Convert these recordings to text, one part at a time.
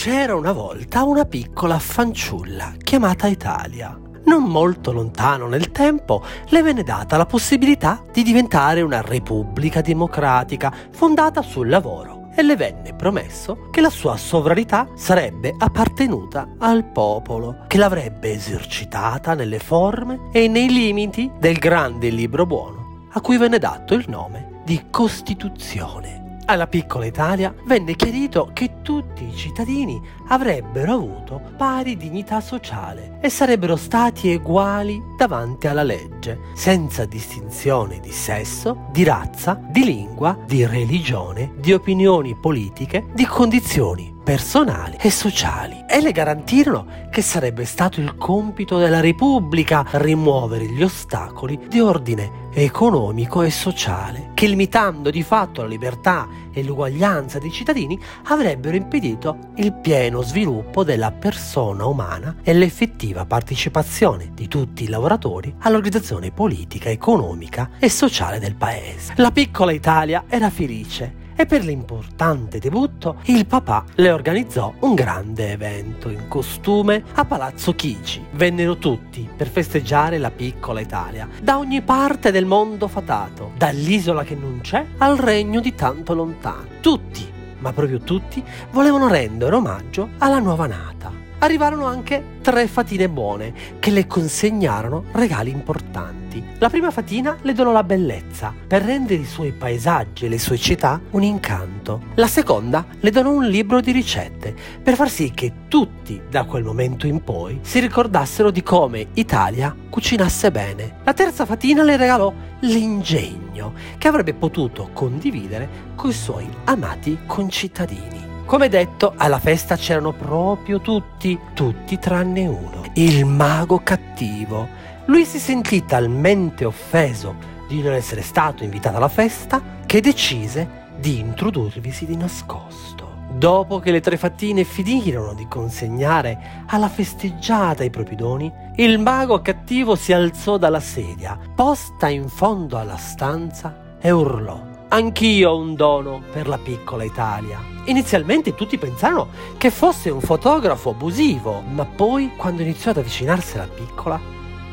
C'era una volta una piccola fanciulla chiamata Italia. Non molto lontano nel tempo le venne data la possibilità di diventare una repubblica democratica fondata sul lavoro e le venne promesso che la sua sovranità sarebbe appartenuta al popolo, che l'avrebbe esercitata nelle forme e nei limiti del grande libro buono, a cui venne dato il nome di Costituzione alla piccola Italia venne chiarito che tutti i cittadini avrebbero avuto pari dignità sociale e sarebbero stati uguali davanti alla legge, senza distinzione di sesso, di razza, di lingua, di religione, di opinioni politiche, di condizioni personali e sociali e le garantirono che sarebbe stato il compito della Repubblica rimuovere gli ostacoli di ordine economico e sociale, che limitando di fatto la libertà e l'uguaglianza dei cittadini avrebbero impedito il pieno sviluppo della persona umana e l'effettiva partecipazione di tutti i lavoratori all'organizzazione politica, economica e sociale del paese. La piccola Italia era felice e per l'importante debutto il papà le organizzò un grande evento in costume a Palazzo Chigi. Vennero tutti per festeggiare la piccola Italia, da ogni parte del mondo fatato, dall'isola che non c'è al regno di tanto lontano. Tutti, ma proprio tutti, volevano rendere omaggio alla nuova nata. Arrivarono anche tre fatine buone che le consegnarono regali importanti. La prima fatina le donò la bellezza, per rendere i suoi paesaggi e le sue città un incanto. La seconda le donò un libro di ricette, per far sì che tutti, da quel momento in poi, si ricordassero di come Italia cucinasse bene. La terza fatina le regalò l'ingegno, che avrebbe potuto condividere coi suoi amati concittadini. Come detto, alla festa c'erano proprio tutti, tutti tranne uno, il mago cattivo, lui si sentì talmente offeso di non essere stato invitato alla festa che decise di introdurvisi di nascosto. Dopo che le tre fattine finirono di consegnare alla festeggiata i propri doni, il mago cattivo si alzò dalla sedia, posta in fondo alla stanza, e urlò. Anch'io ho un dono per la piccola Italia. Inizialmente tutti pensarono che fosse un fotografo abusivo, ma poi, quando iniziò ad avvicinarsi alla piccola,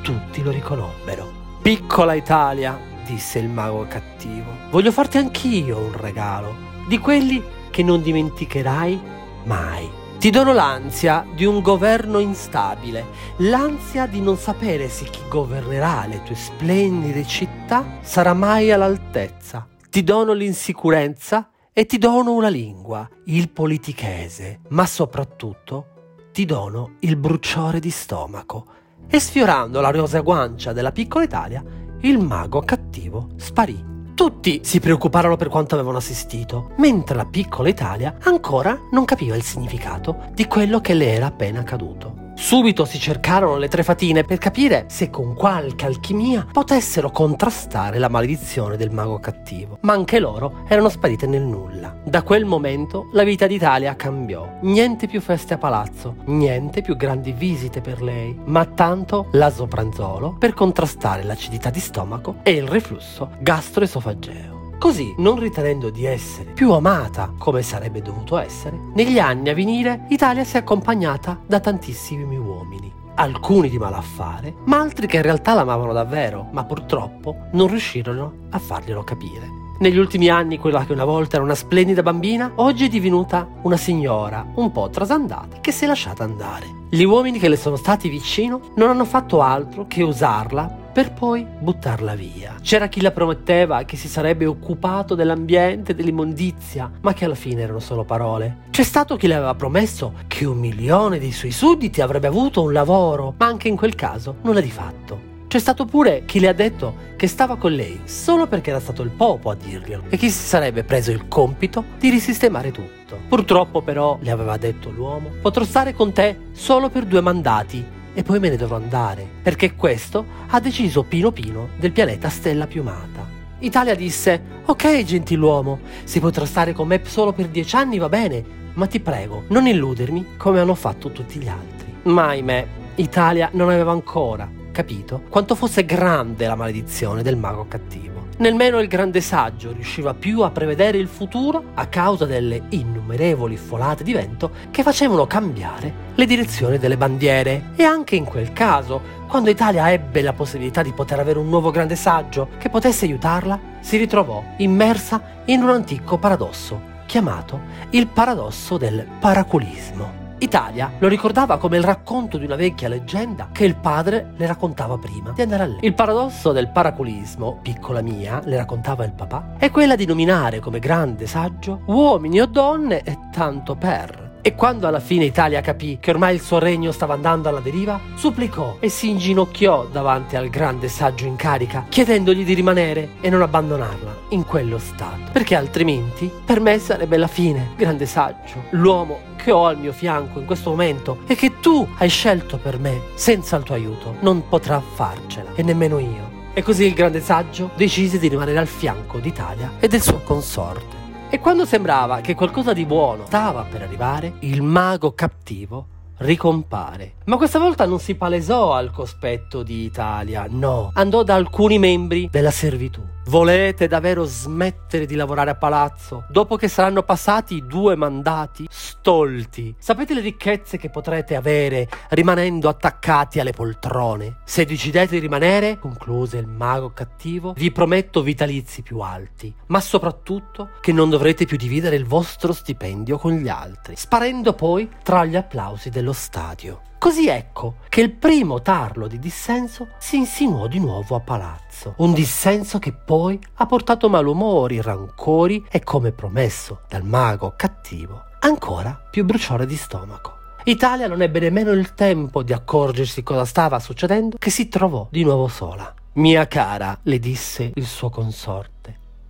tutti lo riconobbero. Piccola Italia, disse il mago cattivo, voglio farti anch'io un regalo, di quelli che non dimenticherai mai. Ti dono l'ansia di un governo instabile, l'ansia di non sapere se chi governerà le tue splendide città sarà mai all'altezza. Ti dono l'insicurezza e ti dono una lingua, il politichese, ma soprattutto ti dono il bruciore di stomaco e sfiorando la rosa guancia della piccola Italia, il mago cattivo sparì. Tutti si preoccuparono per quanto avevano assistito, mentre la piccola Italia ancora non capiva il significato di quello che le era appena accaduto. Subito si cercarono le tre fatine per capire se con qualche alchimia potessero contrastare la maledizione del mago cattivo, ma anche loro erano sparite nel nulla. Da quel momento la vita d'Italia cambiò. Niente più feste a palazzo, niente più grandi visite per lei, ma tanto l'asopranzolo per contrastare l'acidità di stomaco e il reflusso gastroesofageo. Così, non ritenendo di essere più amata come sarebbe dovuto essere, negli anni a venire Italia si è accompagnata da tantissimi uomini. Alcuni di malaffare, ma altri che in realtà l'amavano davvero, ma purtroppo non riuscirono a farglielo capire. Negli ultimi anni quella che una volta era una splendida bambina, oggi è divenuta una signora un po' trasandata che si è lasciata andare. Gli uomini che le sono stati vicino non hanno fatto altro che usarla per poi buttarla via. C'era chi la prometteva che si sarebbe occupato dell'ambiente, dell'immondizia, ma che alla fine erano solo parole. C'è stato chi le aveva promesso che un milione dei suoi sudditi avrebbe avuto un lavoro, ma anche in quel caso nulla di fatto. C'è stato pure chi le ha detto che stava con lei solo perché era stato il Popo a dirglielo e chi si sarebbe preso il compito di risistemare tutto. Purtroppo però, le aveva detto l'uomo, potrò stare con te solo per due mandati e poi me ne dovrò andare, perché questo ha deciso Pino Pino del pianeta Stella Piumata. Italia disse, ok gentiluomo, se potrà stare con me solo per dieci anni va bene, ma ti prego, non illudermi come hanno fatto tutti gli altri. Ma ahimè, Italia non aveva ancora capito quanto fosse grande la maledizione del mago cattivo. Nemmeno il grande saggio riusciva più a prevedere il futuro a causa delle innumerevoli folate di vento che facevano cambiare le direzioni delle bandiere. E anche in quel caso, quando Italia ebbe la possibilità di poter avere un nuovo grande saggio che potesse aiutarla, si ritrovò immersa in un antico paradosso chiamato il paradosso del paraculismo. Italia lo ricordava come il racconto di una vecchia leggenda che il padre le raccontava prima di andare a letto. Il paradosso del paraculismo, piccola mia, le raccontava il papà, è quella di nominare come grande saggio uomini o donne e tanto per e quando alla fine Italia capì che ormai il suo regno stava andando alla deriva, supplicò e si inginocchiò davanti al grande saggio in carica, chiedendogli di rimanere e non abbandonarla in quello stato. Perché altrimenti per me sarebbe la fine, grande saggio, l'uomo che ho al mio fianco in questo momento e che tu hai scelto per me, senza il tuo aiuto, non potrà farcela, e nemmeno io. E così il grande saggio decise di rimanere al fianco d'Italia e del suo consorte. E quando sembrava che qualcosa di buono stava per arrivare, il mago cattivo ricompare. Ma questa volta non si palesò al cospetto di Italia, no, andò da alcuni membri della servitù. Volete davvero smettere di lavorare a palazzo dopo che saranno passati due mandati stolti? Sapete le ricchezze che potrete avere rimanendo attaccati alle poltrone? Se decidete di rimanere, concluse il mago cattivo, vi prometto vitalizi più alti, ma soprattutto che non dovrete più dividere il vostro stipendio con gli altri, sparendo poi tra gli applausi dello stadio. Così ecco che il primo tarlo di dissenso si insinuò di nuovo a palazzo. Un dissenso che poi ha portato malumori, rancori e, come promesso dal mago cattivo, ancora più bruciore di stomaco. Italia non ebbe nemmeno il tempo di accorgersi cosa stava succedendo che si trovò di nuovo sola. Mia cara, le disse il suo consorte,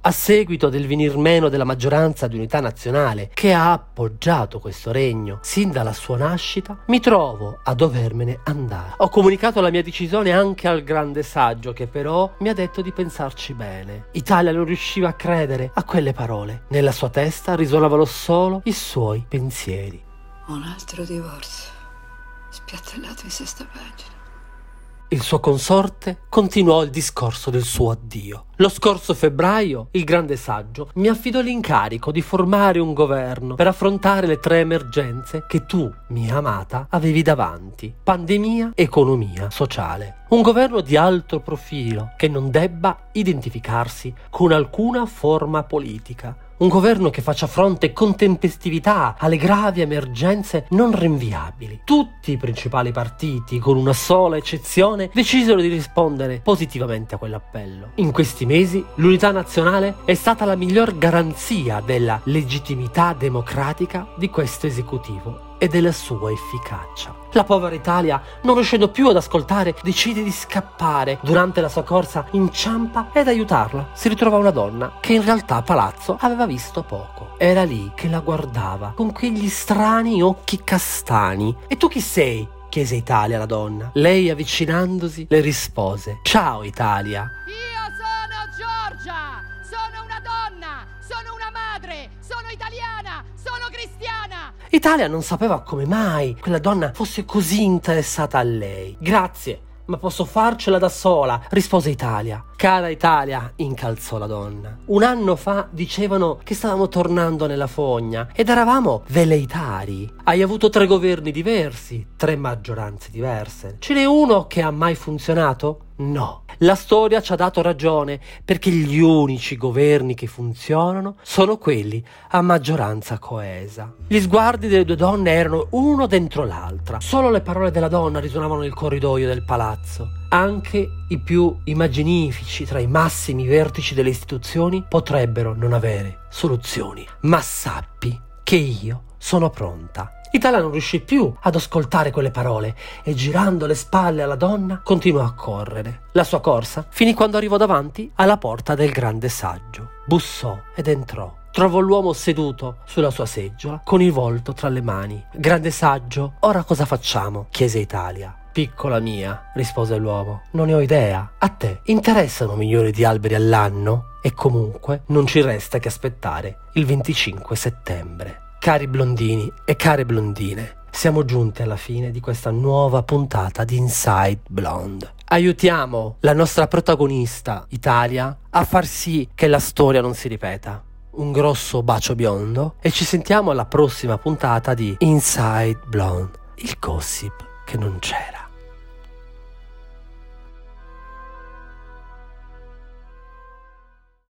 a seguito del venir meno della maggioranza di unità nazionale che ha appoggiato questo regno sin dalla sua nascita, mi trovo a dovermene andare. Ho comunicato la mia decisione anche al grande saggio che però mi ha detto di pensarci bene. Italia non riusciva a credere a quelle parole. Nella sua testa risuonavano solo i suoi pensieri. Un altro divorzio. Spiattellato in sesta pagina. Il suo consorte continuò il discorso del suo addio. Lo scorso febbraio il grande saggio mi affidò l'incarico di formare un governo per affrontare le tre emergenze che tu, mia amata, avevi davanti. Pandemia, economia, sociale. Un governo di alto profilo che non debba identificarsi con alcuna forma politica un governo che faccia fronte con tempestività alle gravi emergenze non rinviabili. Tutti i principali partiti, con una sola eccezione, decisero di rispondere positivamente a quell'appello. In questi mesi l'unità nazionale è stata la miglior garanzia della legittimità democratica di questo esecutivo e della sua efficacia. La povera Italia, non riuscendo più ad ascoltare, decide di scappare. Durante la sua corsa inciampa ed aiutarla si ritrova una donna che in realtà a palazzo aveva visto poco. Era lì che la guardava con quegli strani occhi castani. E tu chi sei? chiese Italia la donna. Lei avvicinandosi le rispose: Ciao Italia. Io sono Giorgia, sono una donna, sono una madre, sono italiana, sono cristiana. Italia non sapeva come mai quella donna fosse così interessata a lei. Grazie, ma posso farcela da sola, rispose Italia. Cara Italia, incalzò la donna. Un anno fa dicevano che stavamo tornando nella fogna ed eravamo veleitari. Hai avuto tre governi diversi, tre maggioranze diverse. Ce n'è uno che ha mai funzionato? No. La storia ci ha dato ragione perché gli unici governi che funzionano sono quelli a maggioranza coesa. Gli sguardi delle due donne erano uno dentro l'altra. Solo le parole della donna risuonavano nel corridoio del palazzo. Anche i più immaginifici tra i massimi vertici delle istituzioni potrebbero non avere soluzioni. Ma sappi che io sono pronta. Italia non riuscì più ad ascoltare quelle parole e girando le spalle alla donna continuò a correre. La sua corsa finì quando arrivò davanti alla porta del grande saggio. Bussò ed entrò. Trovò l'uomo seduto sulla sua seggiola con il volto tra le mani. Grande saggio, ora cosa facciamo? chiese Italia. Piccola mia, rispose l'uomo, non ne ho idea. A te interessano milioni di alberi all'anno? E comunque non ci resta che aspettare il 25 settembre. Cari blondini e care blondine, siamo giunti alla fine di questa nuova puntata di Inside Blonde. Aiutiamo la nostra protagonista, Italia, a far sì che la storia non si ripeta. Un grosso bacio biondo e ci sentiamo alla prossima puntata di Inside Blonde, il gossip che non c'era.